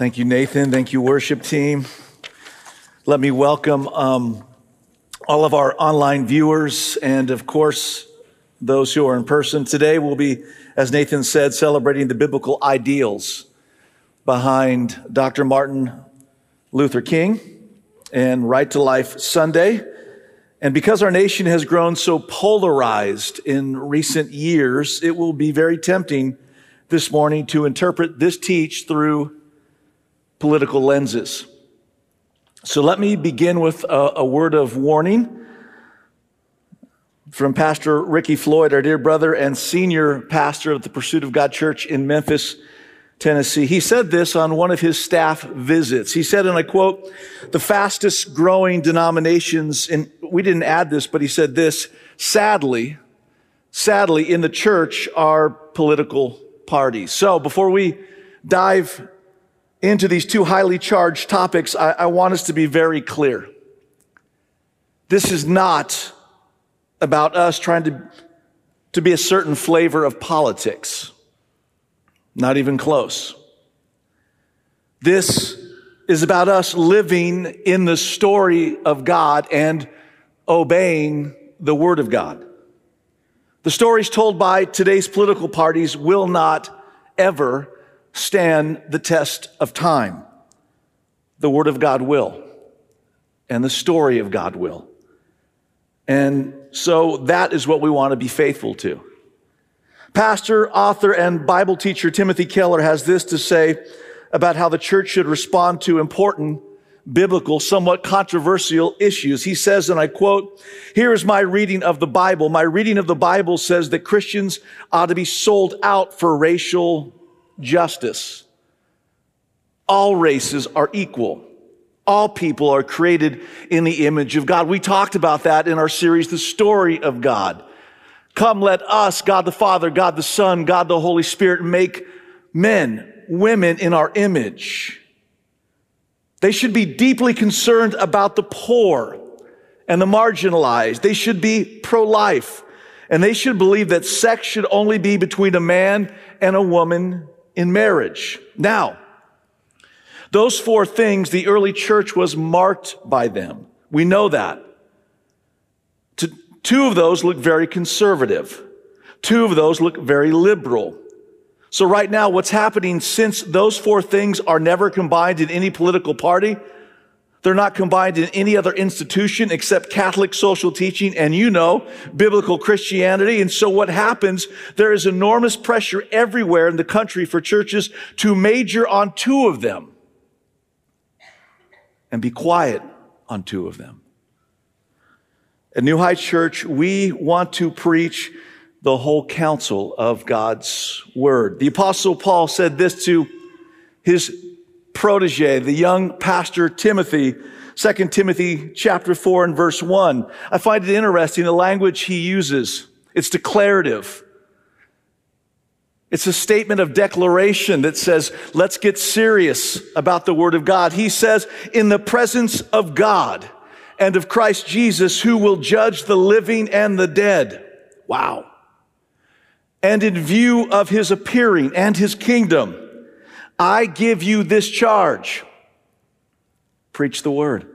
Thank you, Nathan. Thank you, worship team. Let me welcome um, all of our online viewers and, of course, those who are in person. Today we'll be, as Nathan said, celebrating the biblical ideals behind Dr. Martin Luther King and Right to Life Sunday. And because our nation has grown so polarized in recent years, it will be very tempting this morning to interpret this teach through political lenses. So let me begin with a, a, word of warning from Pastor Ricky Floyd, our dear brother and senior pastor of the Pursuit of God Church in Memphis, Tennessee. He said this on one of his staff visits. He said, and I quote, the fastest growing denominations, and we didn't add this, but he said this, sadly, sadly, in the church are political parties. So before we dive into these two highly charged topics, I, I want us to be very clear. This is not about us trying to, to be a certain flavor of politics. Not even close. This is about us living in the story of God and obeying the Word of God. The stories told by today's political parties will not ever stand the test of time. The Word of God will, and the story of God will. And so that is what we want to be faithful to. Pastor, author, and Bible teacher Timothy Keller has this to say about how the church should respond to important biblical, somewhat controversial issues. He says, and I quote, here is my reading of the Bible. My reading of the Bible says that Christians ought to be sold out for racial justice. All races are equal. All people are created in the image of God. We talked about that in our series, The Story of God. Come, let us, God the Father, God the Son, God the Holy Spirit, make men, women in our image. They should be deeply concerned about the poor and the marginalized. They should be pro-life. And they should believe that sex should only be between a man and a woman in marriage. Now, those four things, the early church was marked by them. We know that. Two of those look very conservative. Two of those look very liberal. So right now, what's happening since those four things are never combined in any political party, they're not combined in any other institution except Catholic social teaching and you know, biblical Christianity. And so what happens, there is enormous pressure everywhere in the country for churches to major on two of them and be quiet on two of them. At New Heights Church, we want to preach the whole counsel of God's word. The apostle Paul said this to his protege, the young pastor Timothy, 2 Timothy chapter 4 and verse 1. I find it interesting the language he uses. It's declarative. It's a statement of declaration that says, let's get serious about the word of God. He says, in the presence of God and of Christ Jesus, who will judge the living and the dead. Wow and in view of his appearing and his kingdom, I give you this charge. Preach the word.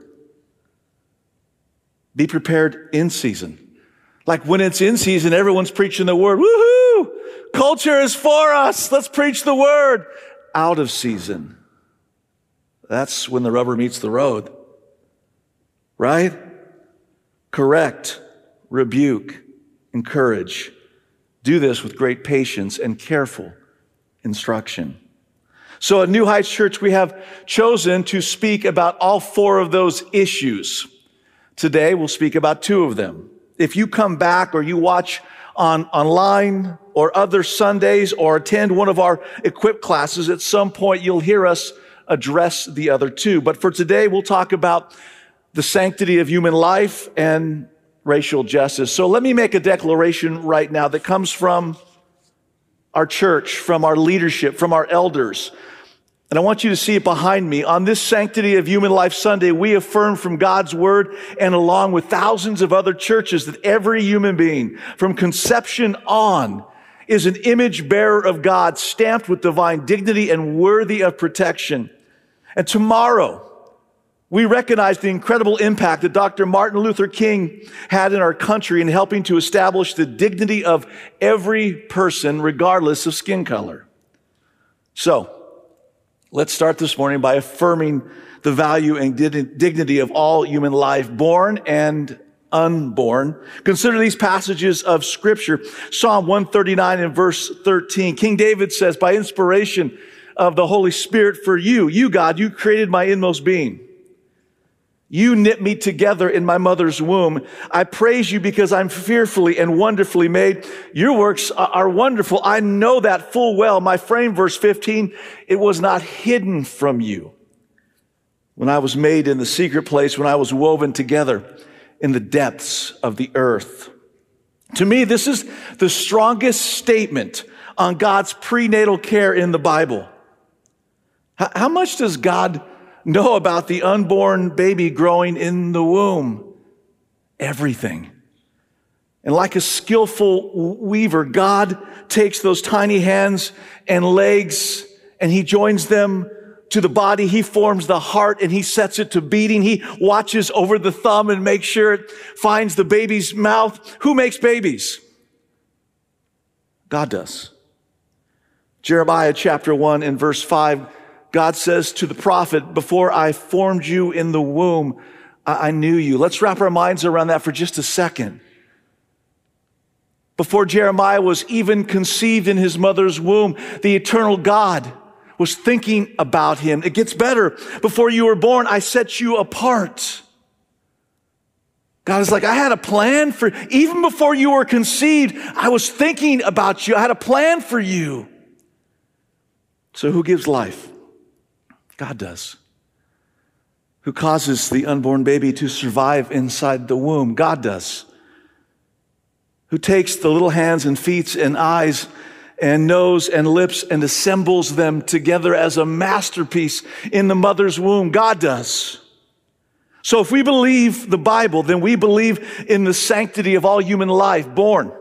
Be prepared in season. Like when it's in season, everyone's preaching the word. Woohoo! Culture is for us. Let's preach the word. Out of season. That's when the rubber meets the road. Right? Correct, rebuke, encourage do this with great patience and careful instruction. So at New Heights Church, we have chosen to speak about all four of those issues. Today, we'll speak about two of them. If you come back or you watch on online or other Sundays or attend one of our equip classes, at some point you'll hear us address the other two. But for today, we'll talk about the sanctity of human life and racial justice. So let me make a declaration right now that comes from our church, from our leadership, from our elders. And I want you to see it behind me. On this Sanctity of Human Life Sunday, we affirm from God's Word and along with thousands of other churches that every human being from conception on is an image bearer of God, stamped with divine dignity and worthy of protection. And tomorrow, we recognize the incredible impact that Dr. Martin Luther King had in our country in helping to establish the dignity of every person, regardless of skin color. So, let's start this morning by affirming the value and dignity of all human life, born and unborn. Consider these passages of scripture. Psalm 139 and verse 13. King David says, by inspiration of the Holy Spirit for you, you God, you created my inmost being. You knit me together in my mother's womb. I praise you because I'm fearfully and wonderfully made. Your works are wonderful. I know that full well. My frame, verse 15, it was not hidden from you. When I was made in the secret place, when I was woven together in the depths of the earth. To me, this is the strongest statement on God's prenatal care in the Bible. How much does God know about the unborn baby growing in the womb? Everything. And like a skillful weaver, God takes those tiny hands and legs and he joins them to the body. He forms the heart and he sets it to beating. He watches over the thumb and makes sure it finds the baby's mouth. Who makes babies? God does. Jeremiah chapter 1 and verse 5 God says to the prophet, before I formed you in the womb, I, knew you. Let's wrap our minds around that for just a second. Before Jeremiah was even conceived in his mother's womb, the eternal God was thinking about him. It gets better. Before you were born, I set you apart. God is like, I had a plan for, even before you were conceived, I was thinking about you. I had a plan for you. So who gives life? God does. Who causes the unborn baby to survive inside the womb? God does. Who takes the little hands and feet and eyes and nose and lips and assembles them together as a masterpiece in the mother's womb? God does. So if we believe the Bible, then we believe in the sanctity of all human life, born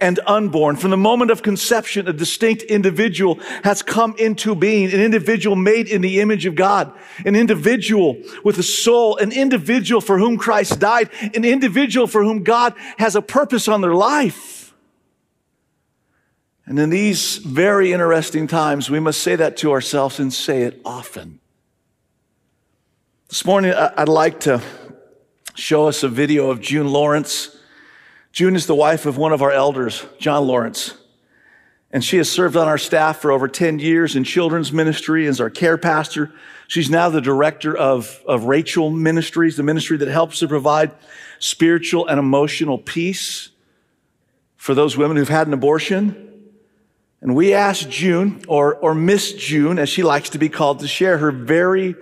and unborn. From the moment of conception, a distinct individual has come into being, an individual made in the image of God, an individual with a soul, an individual for whom Christ died, an individual for whom God has a purpose on their life. And in these very interesting times, we must say that to ourselves and say it often. This morning, I'd like to show us a video of June Lawrence. June is the wife of one of our elders, John Lawrence. And she has served on our staff for over 10 years in children's ministry as our care pastor. She's now the director of, of Rachel Ministries, the ministry that helps to provide spiritual and emotional peace for those women who've had an abortion. And we asked June, or, or Miss June, as she likes to be called, to share her very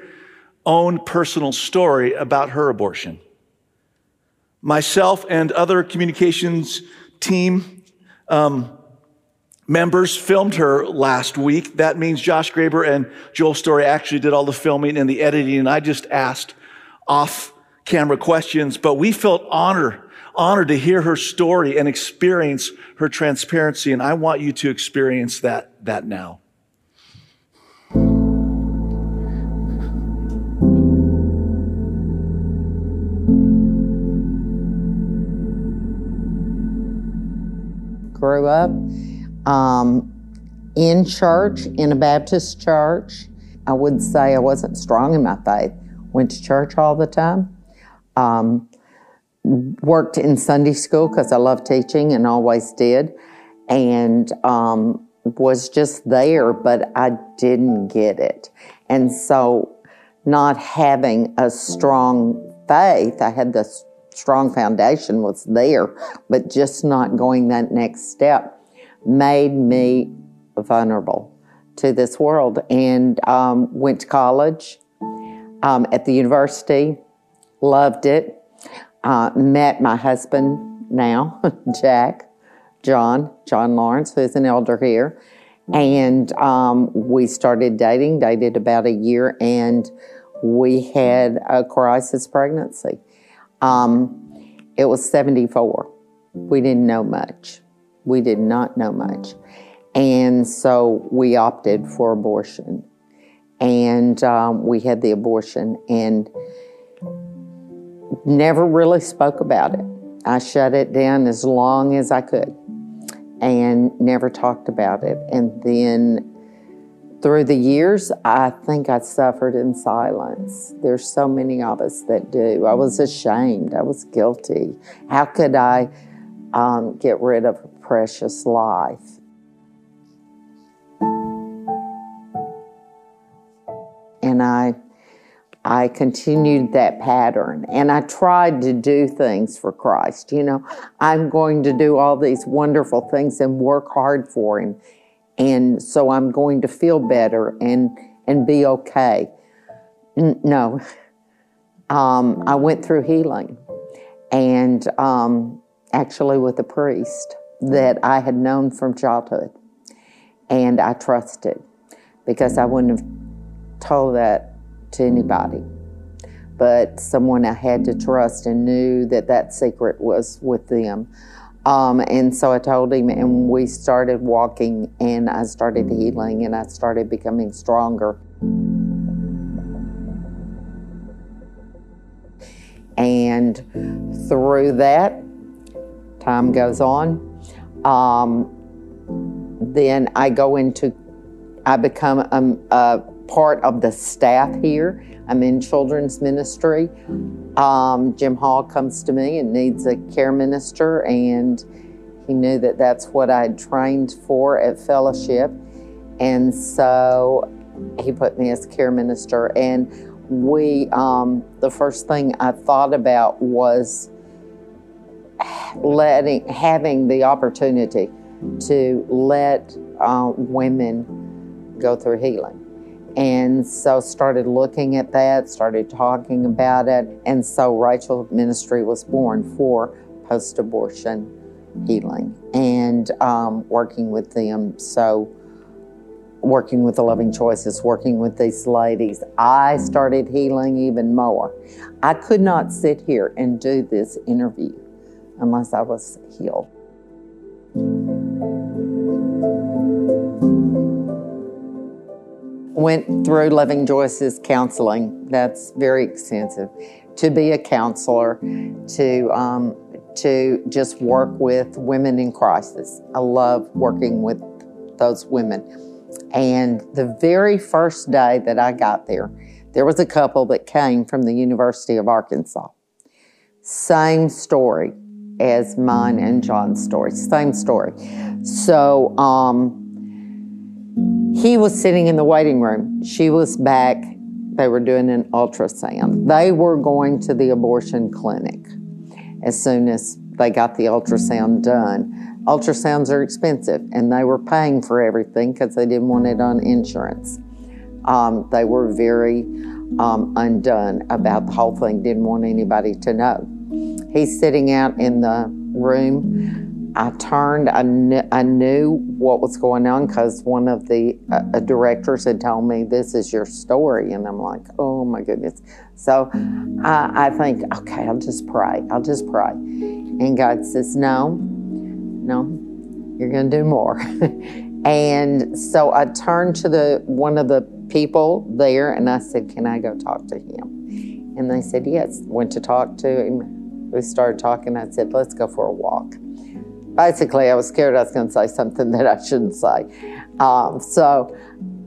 own personal story about her abortion myself and other communications team um, members filmed her last week. That means Josh Graber and Joel Story actually did all the filming and the editing, and I just asked off camera questions, but we felt honored, honored to hear her story and experience her transparency, and I want you to experience that, that now. Grew up um, in church, in a Baptist church. I would say I wasn't strong in my faith. Went to church all the time. Um, worked in Sunday school because I love teaching and always did. And um, was just there, but I didn't get it. And so, not having a strong faith, I had this strong foundation was there, but just not going that next step made me vulnerable to this world. And um, went to college um, at the university, loved it. Uh, met my husband now, Jack, John, John Lawrence, who's an elder here. And um, we started dating, dated about a year, and we had a crisis pregnancy. Um, it was 74. We didn't know much. We did not know much. And so we opted for abortion. and um, we had the abortion and never really spoke about it. I shut it down as long as I could and never talked about it. And then through the years, I think I suffered in silence. There's so many of us that do. I was ashamed. I was guilty. How could I um, get rid of a precious life? And I I continued that pattern and I tried to do things for Christ. You know, I'm going to do all these wonderful things and work hard for Him. And so I'm going to feel better and, and be okay. N- no. Um, I went through healing and um, actually with a priest that I had known from childhood. And I trusted because I wouldn't have told that to anybody. But someone I had to trust and knew that that secret was with them. Um, and so I told him, and we started walking, and I started healing, and I started becoming stronger. And through that, time goes on. Um, then I go into, I become a, a part of the staff here. I'm in children's ministry. Um, Jim Hall comes to me and needs a care minister, and he knew that that's what I'd trained for at fellowship. And so he put me as care minister. And we, um, the first thing I thought about was letting, having the opportunity to let uh, women go through healing. And so started looking at that, started talking about it. And so Rachel Ministry was born for post abortion healing and um, working with them. So, working with the Loving Choices, working with these ladies, I started healing even more. I could not sit here and do this interview unless I was healed. Went through Loving Choices counseling. That's very extensive. To be a counselor, to um, to just work with women in crisis. I love working with those women. And the very first day that I got there, there was a couple that came from the University of Arkansas. Same story as mine and John's story, same story. So, um, he was sitting in the waiting room. She was back. They were doing an ultrasound. They were going to the abortion clinic as soon as they got the ultrasound done. Ultrasounds are expensive, and they were paying for everything because they didn't want it on insurance. Um, they were very um, undone about the whole thing, didn't want anybody to know. He's sitting out in the room I turned, I, I knew what was going on because one of the uh, uh, directors had told me, This is your story. And I'm like, Oh my goodness. So I, I think, Okay, I'll just pray. I'll just pray. And God says, No, no, you're going to do more. and so I turned to the one of the people there and I said, Can I go talk to him? And they said, Yes. Went to talk to him. We started talking. I said, Let's go for a walk basically, I was scared I was going to say something that I shouldn't say. Um, so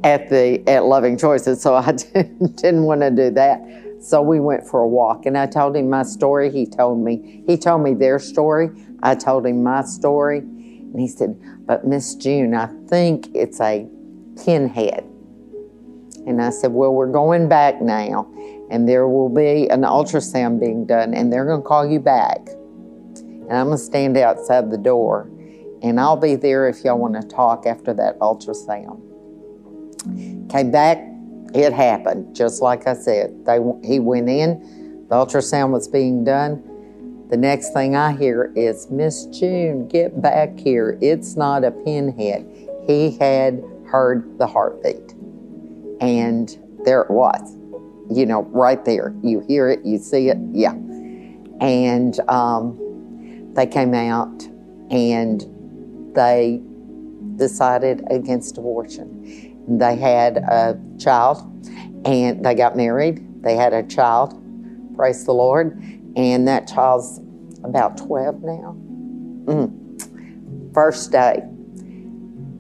at the at Loving Choices, so I didn't, didn't want to do that. So we went for a walk, and I told him my story. He told me he told me their story. I told him my story, and he said, "But Miss June, I think it's a pinhead." And I said, "Well, we're going back now, and there will be an ultrasound being done, and they're going to call you back." And I'm going to stand outside the door, and I'll be there if y'all want to talk after that ultrasound. Came back, it happened, just like I said. They, he went in, the ultrasound was being done. The next thing I hear is, Miss June, get back here. It's not a pinhead. He had heard the heartbeat. And there it was, you know, right there. You hear it, you see it, yeah. And um, they came out and they decided against abortion. They had a child and they got married. They had a child, praise the Lord, and that child's about 12 now. Mm. First day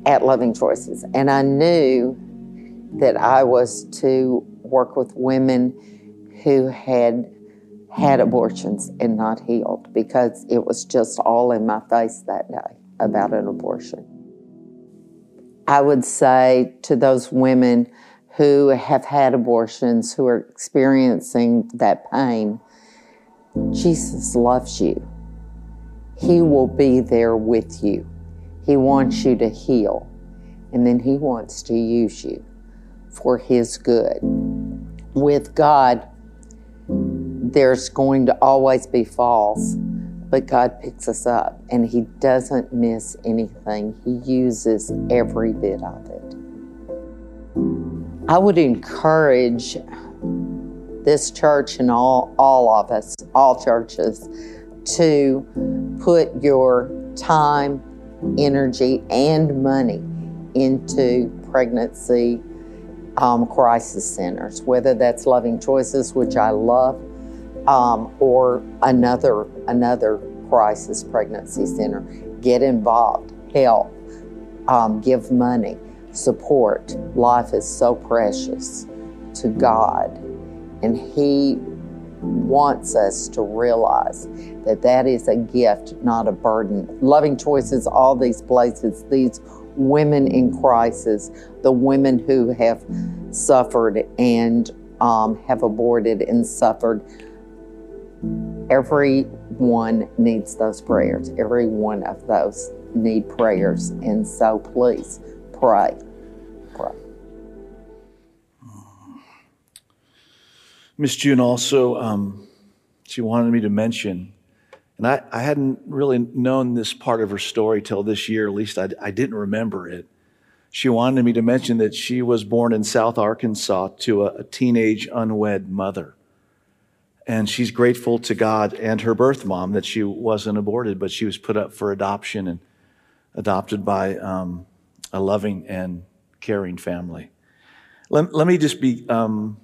at Loving Choices, and I knew that I was to work with women who had had abortions and not healed because it was just all in my face that day about an abortion. I would say to those women who have had abortions, who are experiencing that pain, Jesus loves you. He will be there with you. He wants you to heal, and then He wants to use you for His good. With God, there's going to always be falls, but God picks us up and He doesn't miss anything. He uses every bit of it. I would encourage this church and all, all of us, all churches, to put your time, energy, and money into pregnancy um, crisis centers, whether that's Loving Choices, which I love, um, or another another crisis pregnancy center. Get involved, help, um, give money, support. Life is so precious to God, and He wants us to realize that that is a gift, not a burden. Loving Choices, all these places, these women in crisis, the women who have suffered and um, have aborted and suffered. Everyone needs those prayers. Every one of those need prayers. And so please pray. Pray. Miss June also, um, she wanted me to mention and I, I hadn't really known this part of her story till this year, at least I, I didn't remember it. She wanted me to mention that she was born in South Arkansas to a, a teenage unwed mother. And she's grateful to God and her birth mom that she wasn't aborted, but she was put up for adoption and adopted by um, a loving and caring family. Let, let me just be um,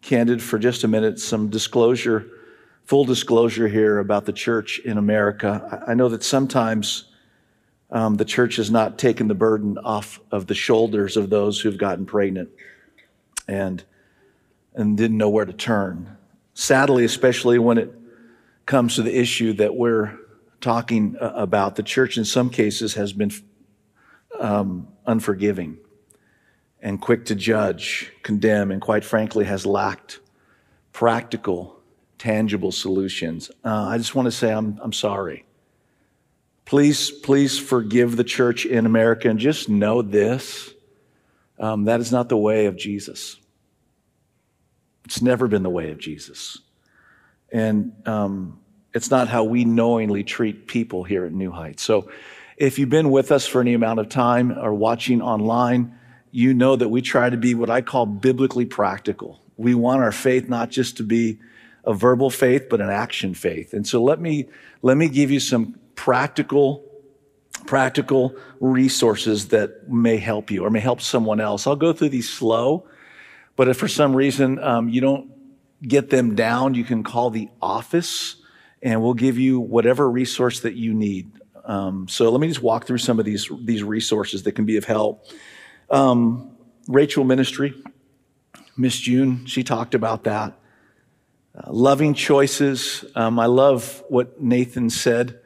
candid for just a minute, some disclosure full disclosure here about the church in America. I know that sometimes um, the church has not taken the burden off of the shoulders of those who've gotten pregnant and and didn't know where to turn. Sadly, especially when it comes to the issue that we're talking uh, about, the church in some cases has been um, unforgiving and quick to judge, condemn, and quite frankly has lacked practical tangible solutions. Uh, I just want to say I'm, I'm sorry. Please, please forgive the church in America and just know this. Um, that is not the way of Jesus. It's never been the way of Jesus. And um, it's not how we knowingly treat people here at New Heights. So if you've been with us for any amount of time or watching online, you know that we try to be what I call biblically practical. We want our faith not just to be a verbal faith, but an action faith. And so let me, let me give you some practical, practical resources that may help you or may help someone else. I'll go through these slow, but if for some reason um, you don't get them down, you can call the office and we'll give you whatever resource that you need. Um, so let me just walk through some of these, these resources that can be of help. Um, Rachel Ministry, Miss June, she talked about that. Uh, loving choices. Um, I love what Nathan said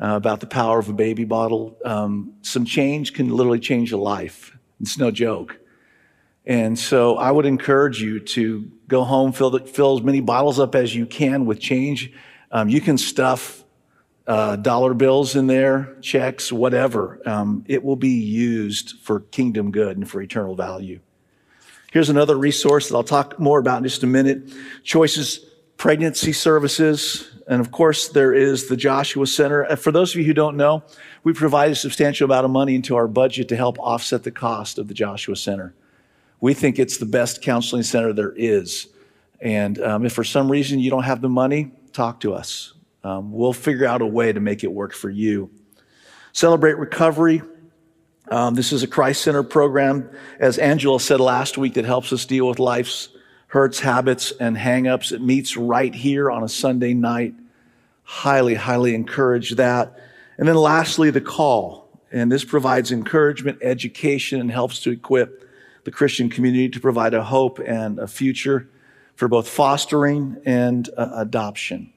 uh, about the power of a baby bottle. Um, some change can literally change a life. It's no joke. And so I would encourage you to go home, fill, the, fill as many bottles up as you can with change. Um, you can stuff uh, dollar bills in there, checks, whatever. Um, it will be used for kingdom good and for eternal value. Here's another resource that I'll talk more about in just a minute. Choices Pregnancy Services. And of course, there is the Joshua Center. For those of you who don't know, we provide a substantial amount of money into our budget to help offset the cost of the Joshua Center. We think it's the best counseling center there is. And um, if for some reason you don't have the money, talk to us. Um, we'll figure out a way to make it work for you. Celebrate Recovery Um, this is a Christ Center program, as Angela said last week, that helps us deal with life's hurts, habits, and hangups. It meets right here on a Sunday night. Highly, highly encourage that. And then lastly, the call. And this provides encouragement, education, and helps to equip the Christian community to provide a hope and a future for both fostering and uh, adoption.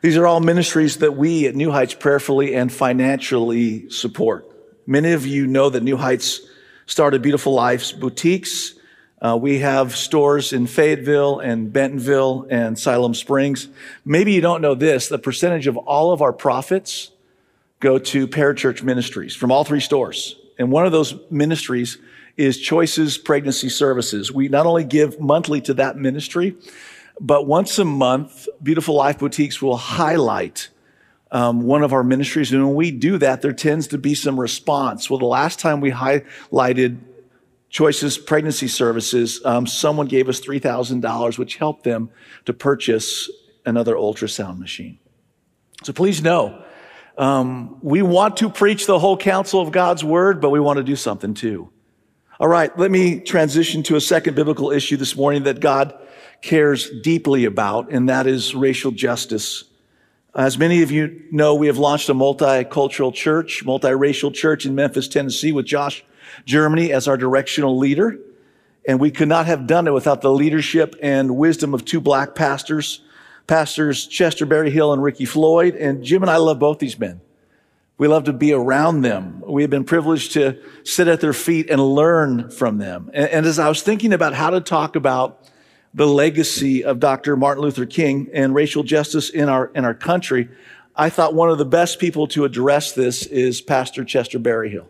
These are all ministries that we at New Heights prayerfully and financially support. Many of you know that New Heights started Beautiful Lives boutiques. Uh, we have stores in Fayetteville and Bentonville and Siloam Springs. Maybe you don't know this. The percentage of all of our profits go to parachurch ministries from all three stores. And one of those ministries is Choices Pregnancy Services. We not only give monthly to that ministry, but once a month, Beautiful Life Boutiques will highlight um, one of our ministries. And when we do that, there tends to be some response. Well, the last time we highlighted Choices Pregnancy Services, um, someone gave us $3,000, which helped them to purchase another ultrasound machine. So please know, um, we want to preach the whole counsel of God's word, but we want to do something too. All right, let me transition to a second biblical issue this morning that God cares deeply about, and that is racial justice. As many of you know, we have launched a multicultural church, multiracial church in Memphis, Tennessee with Josh Germany as our directional leader. And we could not have done it without the leadership and wisdom of two black pastors, pastors Chester Berryhill and Ricky Floyd. And Jim and I love both these men. We love to be around them. We have been privileged to sit at their feet and learn from them. And, and, as I was thinking about how to talk about the legacy of Dr. Martin Luther King and racial justice in our, in our country, I thought one of the best people to address this is Pastor Chester Berryhill.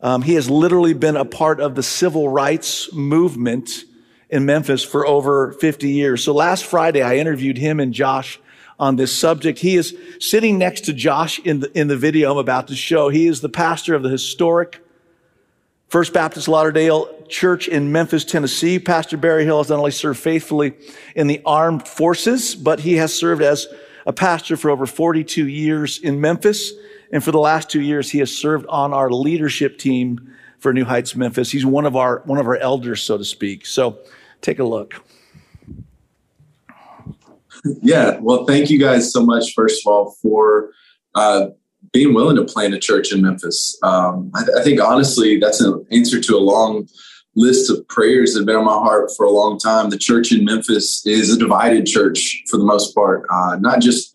Um, he has literally been a part of the civil rights movement in Memphis for over 50 years. So last Friday, I interviewed him and Josh on this subject. He is sitting next to Josh in the, in the video I'm about to show. He is the pastor of the historic First Baptist Lauderdale Church in Memphis, Tennessee. Pastor Berryhill has not only served faithfully in the armed forces, but he has served as a pastor for over 42 years in Memphis. And for the last two years, he has served on our leadership team for New Heights Memphis. He's one of our, one of our elders, so to speak. So take a look. Yeah, well, thank you guys so much, first of all, for uh, being willing to plant a church in Memphis. Um, I, I, think honestly, that's an answer to a long list of prayers that have been on my heart for a long time. The church in Memphis is a divided church for the most part, uh, not just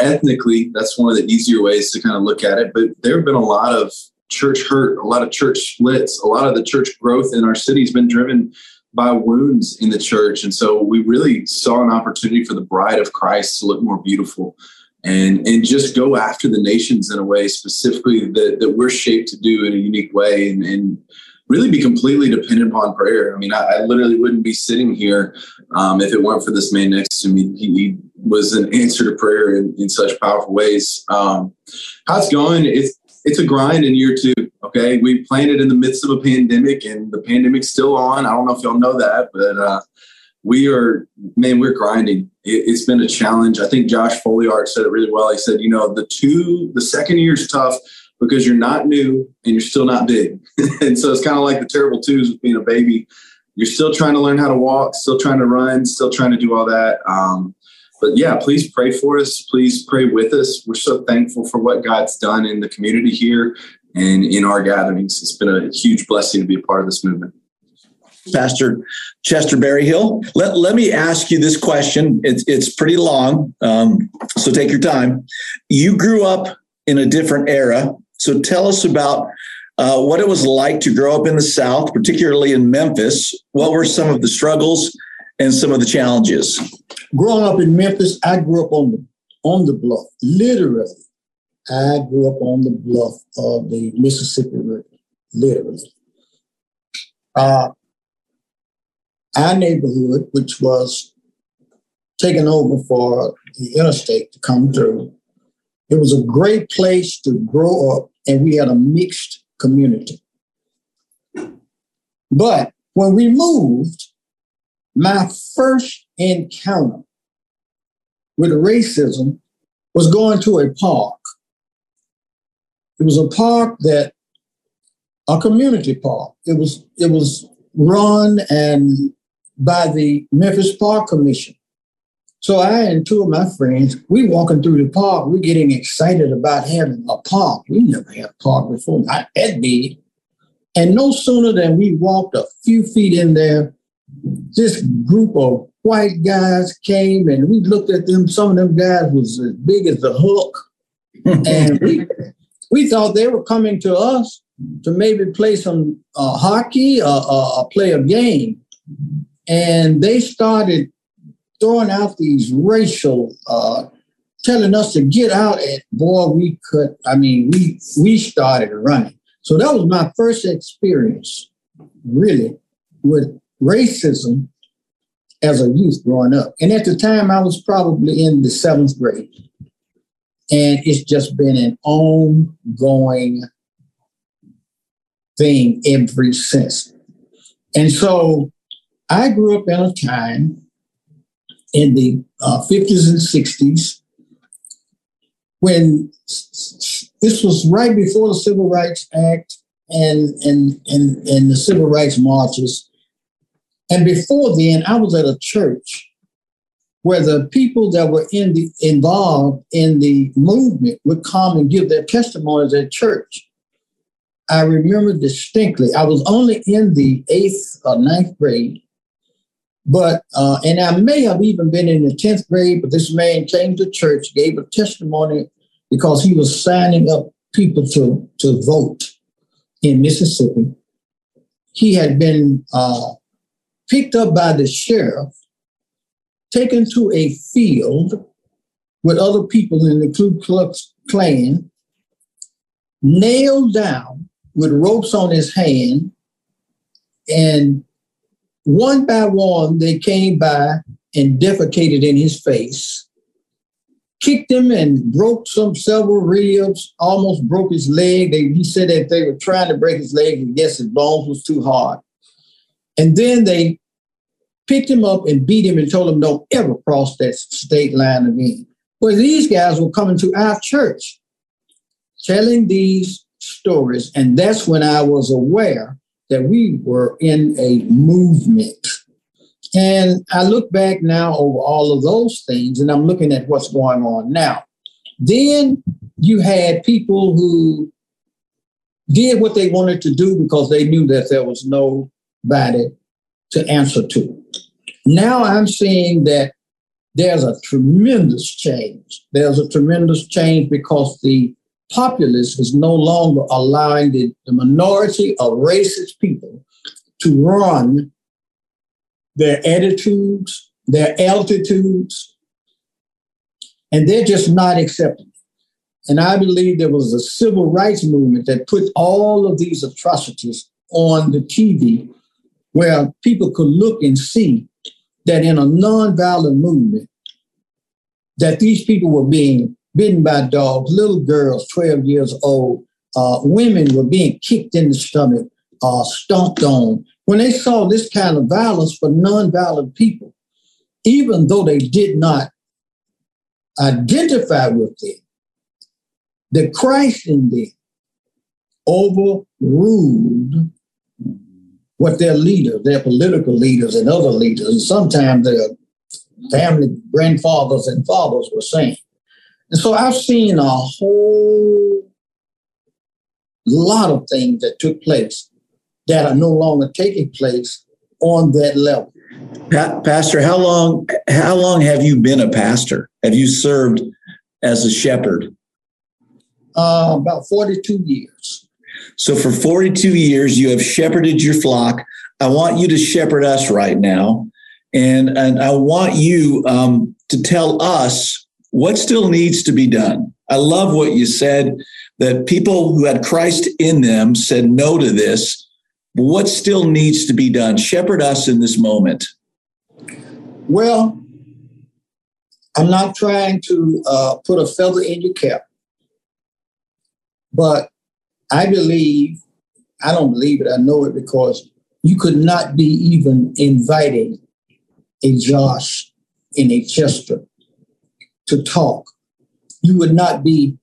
ethnically. That's one of the easier ways to kind of look at it, but there have been a lot of church hurt, a lot of church splits, a lot of the church growth in our city has been driven by wounds in the church. And so we really saw an opportunity for the bride of Christ to look more beautiful and and just go after the nations in a way specifically that, that we're shaped to do in a unique way and, and really be completely dependent upon prayer. I mean, I, I literally wouldn't be sitting here um, if it weren't for this man next to me. He, he was an answer to prayer in, in such powerful ways. Um, how's it going? It's it's a grind in year two. Okay, we planted in the midst of a pandemic, and the pandemic's still on. I don't know if y'all know that, but uh, we are man, we're grinding. It, has been a challenge. I think Josh Foleyart said it really well. He said, you know, the two, the second year is tough because you're not new and you're still not big, and so it's kind of like the terrible twos with being a baby. You're still trying to learn how to walk, still trying to run, still trying to do all that. Um, but yeah, please pray for us. Please pray with us. We're so thankful for what God's done in the community here and in our gatherings. It's been a huge blessing to be a part of this movement. Pastor Chester Berryhill. Let, let me ask you this question. It's, it's pretty long, um, so take your time. You grew up in a different era, so tell us about uh, what it was like to grow up in the South, particularly in Memphis. What were some of the struggles and some of the challenges? Growing up in Memphis, I grew up on the on the bluff, literally. I grew up on the bluff of the Mississippi River, literally. Uh, our neighborhood, which was taken over for the interstate to come through, it was a great place to grow up, and we had a mixed community. But when we moved, my first encounter with racism was going to a park. it was a park that a community park. It was it was run and by the Memphis Park Commission. So I and two of my friends, we walking through the park, we're getting excited about having a park. We never had a park before, not that big. And no sooner than we walked a few feet in there, this group of white guys came and we looked at them. Some of them guys was as big as the Hulk. and we, we thought they were coming to us to maybe play some uh, hockey or, or, or play a game. And they started throwing out these racial, uh, telling us to get out. And boy, we could. I mean, we we started running. So that was my first experience, really, with racism as a youth growing up. And at the time, I was probably in the seventh grade. And it's just been an ongoing thing ever since. And so I grew up in a time in the uh, 50s and 60s when this was right before the Civil Rights Act and, and, and, and the Civil Rights marches. And before then, I was at a church where the people that were in the involved in the movement would come and give their testimonies at church. I remember distinctly. I was only in the eighth or ninth grade, but, uh, and I may have even been in the 10th grade, but this man came to church, gave a testimony because he was signing up people to, to vote in Mississippi. He had been uh, picked up by the sheriff, taken to a field with other people in the Ku Klux Klan, nailed down with ropes on his hand, and one by one, they came by and defecated in his face, kicked him and broke some several ribs, almost broke his leg. They, he said that they were trying to break his leg, and guess his bones was too hard. And then they picked him up and beat him and told him don't ever cross that state line again. Well, these guys were coming to our church telling these stories, and that's when I was aware that we were in a movement. And I look back now over all of those things and I'm looking at what's going on now. Then you had people who did what they wanted to do because they knew that there was nobody to answer to. Now I'm seeing that there's a tremendous change. There's a tremendous change because the populace is no longer allowing the, the minority of racist people to run their attitudes, their altitudes, and they're just not accepting. And I believe there was a civil rights movement that put all of these atrocities on the TV where people could look and see that in a nonviolent movement, that these people were being bitten by dogs, little girls, 12 years old, uh, women were being kicked in the stomach, uh, stomped on. When they saw this kind of violence for nonviolent people, even though they did not identify with them, the Christ in them overruled what their leaders, their political leaders and other leaders, and sometimes their family grandfathers and fathers were saying. And so I've seen a whole lot of things that took place that are no longer taking place on that level. Pastor, how long how long have you been a pastor? Have you served as a shepherd? Uh, about 42 years. So for 42 years you have shepherded your flock. I want you to shepherd us right now. And, and I want you um, to tell us what still needs to be done? I love what you said that people who had Christ in them said no to this. What still needs to be done? Shepherd us in this moment. Well, I'm not trying to uh, put a feather in your cap, but I believe, I don't believe it, I know it because you could not be even inviting a Josh in a Chester to talk. You would not be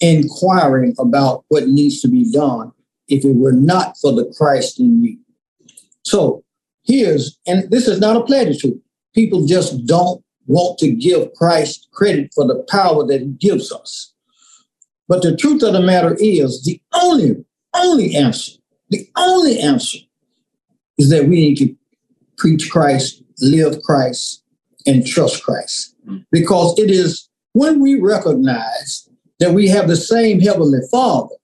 inquiring about what needs to be done if it were not for the Christ in you. So here's, and this is not a platitude. People just don't want to give Christ credit for the power that he gives us. But the truth of the matter is the only, only answer, the only answer is that we need to preach Christ, live Christ, and trust Christ. Because it is when we recognize that we have the same Heavenly Father,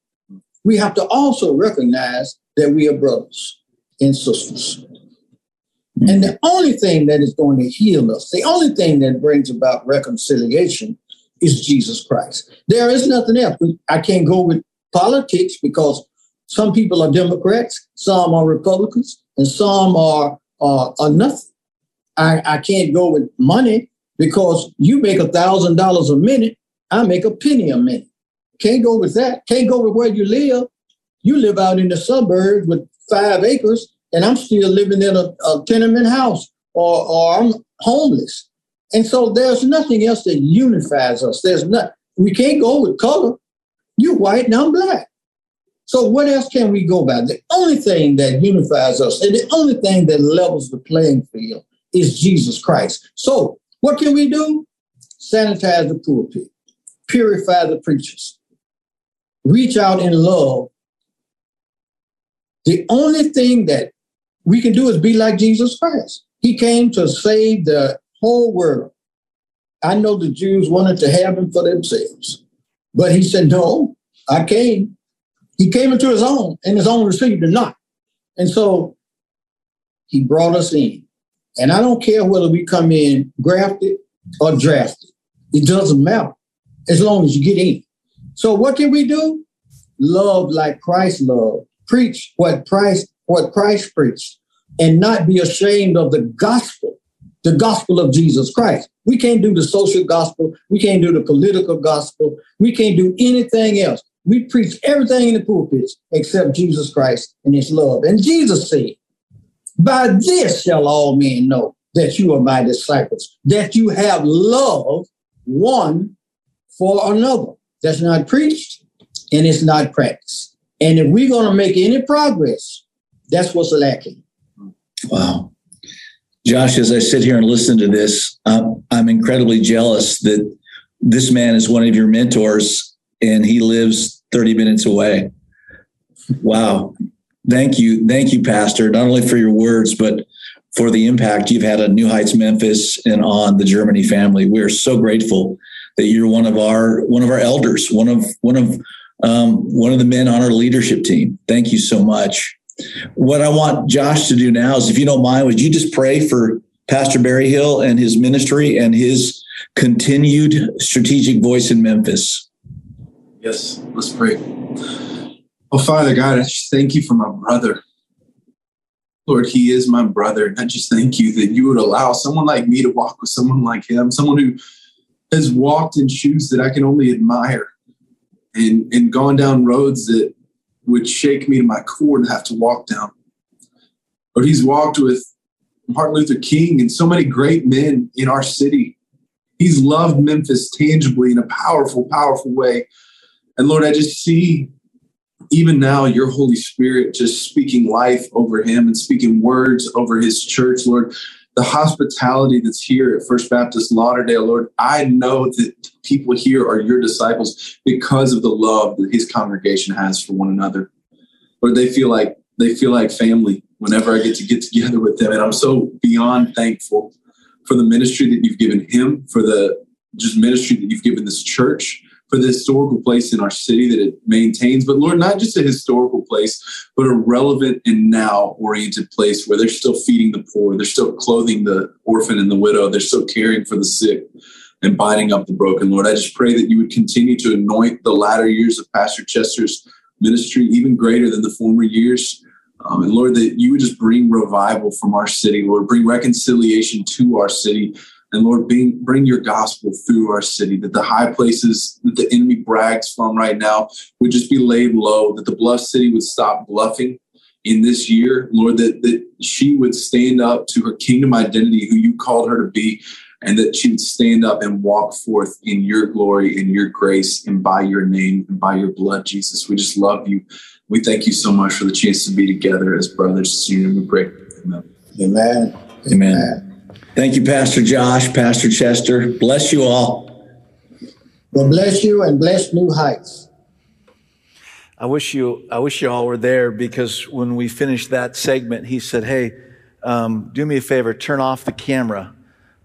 we have to also recognize that we are brothers and sisters. And the only thing that is going to heal us, the only thing that brings about reconciliation is Jesus Christ. There is nothing else. I can't go with politics because some people are Democrats, some are Republicans, and some are, are, are nothing. I, I can't go with money because you make a thousand dollars a minute, I make a penny a minute. Can't go with that. Can't go with where you live. You live out in the suburbs with five acres, and I'm still living in a, a tenement house or, or I'm homeless. And so there's nothing else that unifies us. There's not, we can't go with color. You're white and I'm black. So what else can we go by? The only thing that unifies us and the only thing that levels the playing field is Jesus Christ. So what can we do? Sanitize the pulpit, purify the preachers, reach out in love. The only thing that we can do is be like Jesus Christ. He came to save the whole world. I know the Jews wanted to have him for themselves, but he said, No, I came. He came into his own, and his own received him not. And so he brought us in. And I don't care whether we come in grafted or drafted, it doesn't matter as long as you get in. So what can we do? Love like Christ loved, preach what Christ what Christ preached, and not be ashamed of the gospel the gospel of Jesus Christ. We can't do the social gospel. We can't do the political gospel. We can't do anything else. We preach everything in the pulpits except Jesus Christ and his love. And Jesus said, By this shall all men know that you are my disciples, that you have love one for another. That's not preached and it's not practiced. And if we're going to make any progress, that's what's lacking. Wow. Josh, as I sit here and listen to this, um, I'm incredibly jealous that this man is one of your mentors and he lives 30 minutes away. Wow. Thank you. Thank you, Pastor, not only for your words, but for the impact you've had on New Heights Memphis and on the Germany family. We're so grateful that you're one of our one of our elders, one of one of um, one of the men on our leadership team. Thank you so much. What I want Josh to do now is, if you don't mind, would you just pray for Pastor Berryhill and his ministry and his continued strategic voice in Memphis? Yes, let's pray. Oh, Father God, I just thank you for my brother. Lord, he is my brother. And I just thank you that you would allow someone like me to walk with someone like him, someone who has walked in shoes that I can only admire and, and gone down roads that would shake me to my core to have to walk down. But he's walked with Martin Luther King and so many great men in our city. He's loved Memphis tangibly in a powerful, powerful way. And Lord, I just see even now your Holy Spirit just speaking life over him and speaking words over his church, Lord the hospitality that's here at First Baptist Lauderdale, Lord, I know that people here are your disciples because of the love that his congregation has for one another. Lord, they feel like they feel like family whenever I get to get together with them. And I'm so beyond thankful for the ministry that you've given him, for the just ministry that you've given this church, for the historical place in our city that it maintains. But Lord, not just a historical place, but a relevant and now oriented place where they're still feeding the poor, they're still clothing the orphan and the widow, they're still caring for the sick and binding up the broken. Lord, I just pray that you would continue to anoint the latter years of Pastor Chester's ministry even greater than the former years. Um, and Lord, that you would just bring revival from our city, Lord, bring reconciliation to our city, and Lord, bring, bring your gospel through our city, that the high places that the enemy brags from right now would just be laid low, that the bluff city would stop bluffing in this year, Lord, that, that she would stand up to her kingdom identity, who you called her to be, and that she would stand up and walk forth in your glory, in your grace, and by your name and by your blood, Jesus. We just love you. We thank you so much for the chance to be together as brothers. In your name we pray. Amen. Amen. Amen. Thank you, Pastor Josh, Pastor Chester. Bless you all. Well, bless you and bless New Heights. I wish you, I wish you all were there because when we finished that segment, he said, Hey, um, do me a favor, turn off the camera,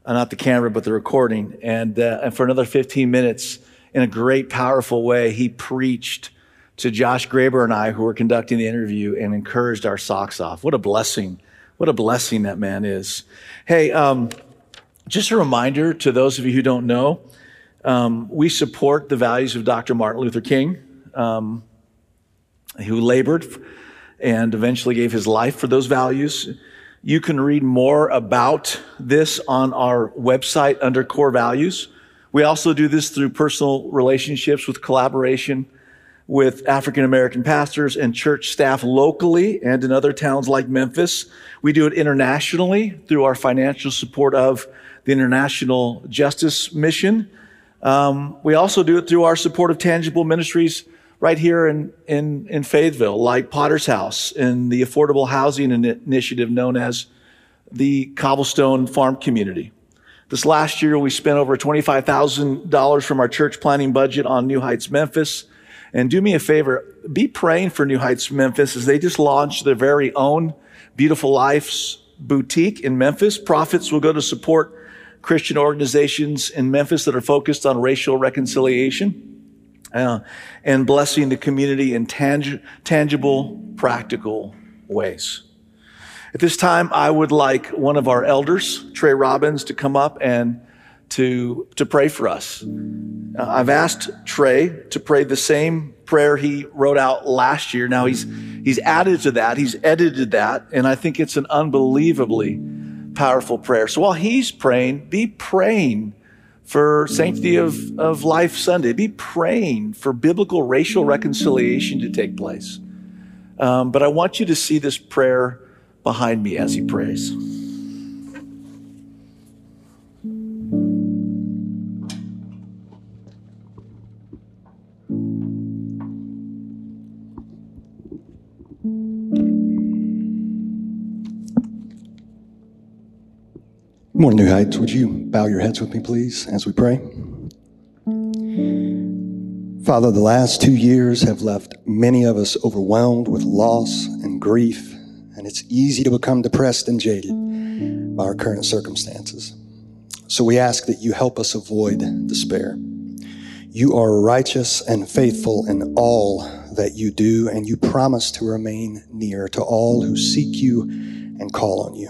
uh, not the camera, but the recording. And, uh, and for another 15 minutes, in a great, powerful way, he preached to Josh Graber and I, who were conducting the interview, and encouraged our socks off. What a blessing. What a blessing that man is. Hey, um, just a reminder to those of you who don't know, um, we support the values of Dr. Martin Luther King, um, who labored and eventually gave his life for those values. You can read more about this on our website under core values. We also do this through personal relationships with collaboration with African American pastors and church staff locally and in other towns like Memphis. We do it internationally through our financial support of the International Justice Mission. Um, we also do it through our support of tangible ministries right here in, in, in Fayetteville, like Potter's House and the affordable housing initiative known as the Cobblestone Farm Community. This last year, we spent over $25,000 from our church planning budget on New Heights Memphis. And do me a favor, be praying for New Heights Memphis as they just launched their very own Beautiful Lives boutique in Memphis. Profits will go to support Christian organizations in Memphis that are focused on racial reconciliation uh, and blessing the community in tang- tangible, practical ways. At this time, I would like one of our elders, Trey Robbins, to come up and to, to pray for us. I've asked Trey to pray the same prayer he wrote out last year. Now he's, he's added to that. He's edited that. And I think it's an unbelievably powerful prayer. So while he's praying, be praying for Sanctity of, of Life Sunday. Be praying for biblical racial reconciliation to take place. Um, but I want you to see this prayer behind me as he prays. Morning, New Heights. Would you bow your heads with me, please, as we pray? Father, the last two years have left many of us overwhelmed with loss and grief, and it's easy to become depressed and jaded by our current circumstances. So we ask that you help us avoid despair. You are righteous and faithful in all that you do, and you promise to remain near to all who seek you and call on you.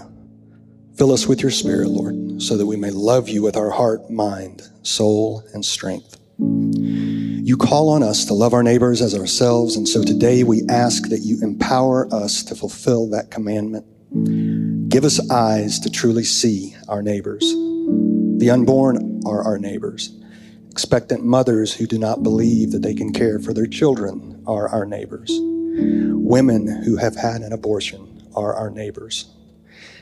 Fill us with your spirit, Lord, so that we may love you with our heart, mind, soul, and strength. You call on us to love our neighbors as ourselves, and so today we ask that you empower us to fulfill that commandment. Give us eyes to truly see our neighbors. The unborn are our neighbors. Expectant mothers who do not believe that they can care for their children are our neighbors. Women who have had an abortion are our neighbors.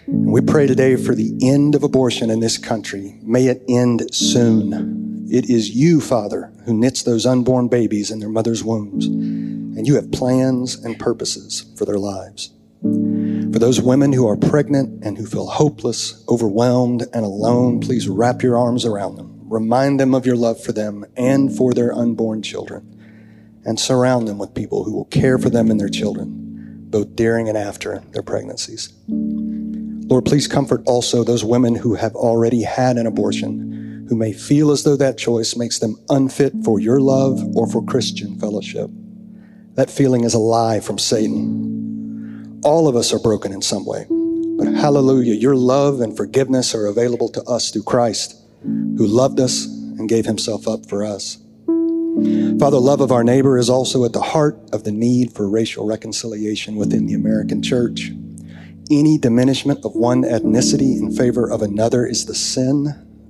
And we pray today for the end of abortion in this country. May it end soon. It is you, Father, who knits those unborn babies in their mother's wombs, and you have plans and purposes for their lives. For those women who are pregnant and who feel hopeless, overwhelmed, and alone, please wrap your arms around them. Remind them of your love for them and for their unborn children, and surround them with people who will care for them and their children, both during and after their pregnancies. Lord, please comfort also those women who have already had an abortion, who may feel as though that choice makes them unfit for your love or for Christian fellowship. That feeling is a lie from Satan. All of us are broken in some way, but hallelujah, your love and forgiveness are available to us through Christ, who loved us and gave himself up for us. Father, love of our neighbor is also at the heart of the need for racial reconciliation within the American church. Any diminishment of one ethnicity in favor of another is the sin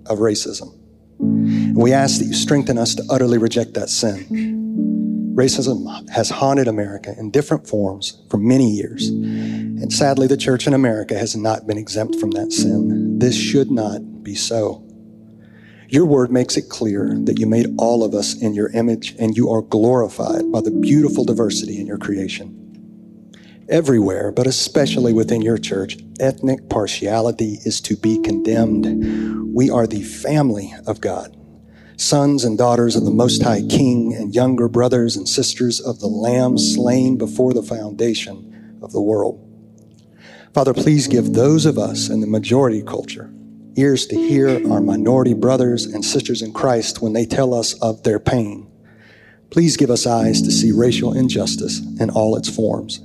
of racism. And we ask that you strengthen us to utterly reject that sin. Racism has haunted America in different forms for many years. And sadly, the church in America has not been exempt from that sin. This should not be so. Your word makes it clear that you made all of us in your image and you are glorified by the beautiful diversity in your creation. Everywhere, but especially within your church, ethnic partiality is to be condemned. We are the family of God, sons and daughters of the Most High King, and younger brothers and sisters of the Lamb slain before the foundation of the world. Father, please give those of us in the majority culture ears to hear our minority brothers and sisters in Christ when they tell us of their pain. Please give us eyes to see racial injustice in all its forms.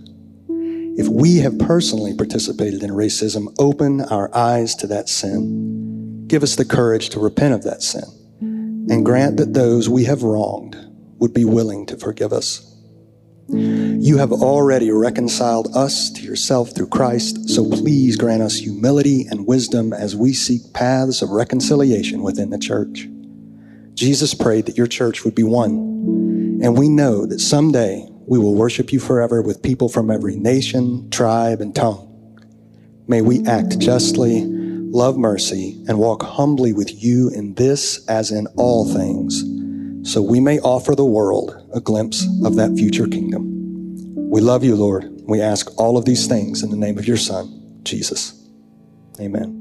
If we have personally participated in racism, open our eyes to that sin. Give us the courage to repent of that sin and grant that those we have wronged would be willing to forgive us. You have already reconciled us to yourself through Christ, so please grant us humility and wisdom as we seek paths of reconciliation within the church. Jesus prayed that your church would be one, and we know that someday we will worship you forever with people from every nation, tribe, and tongue. May we act justly, love mercy, and walk humbly with you in this as in all things so we may offer the world a glimpse of that future kingdom. We love you, Lord. We ask all of these things in the name of your Son, Jesus. Amen.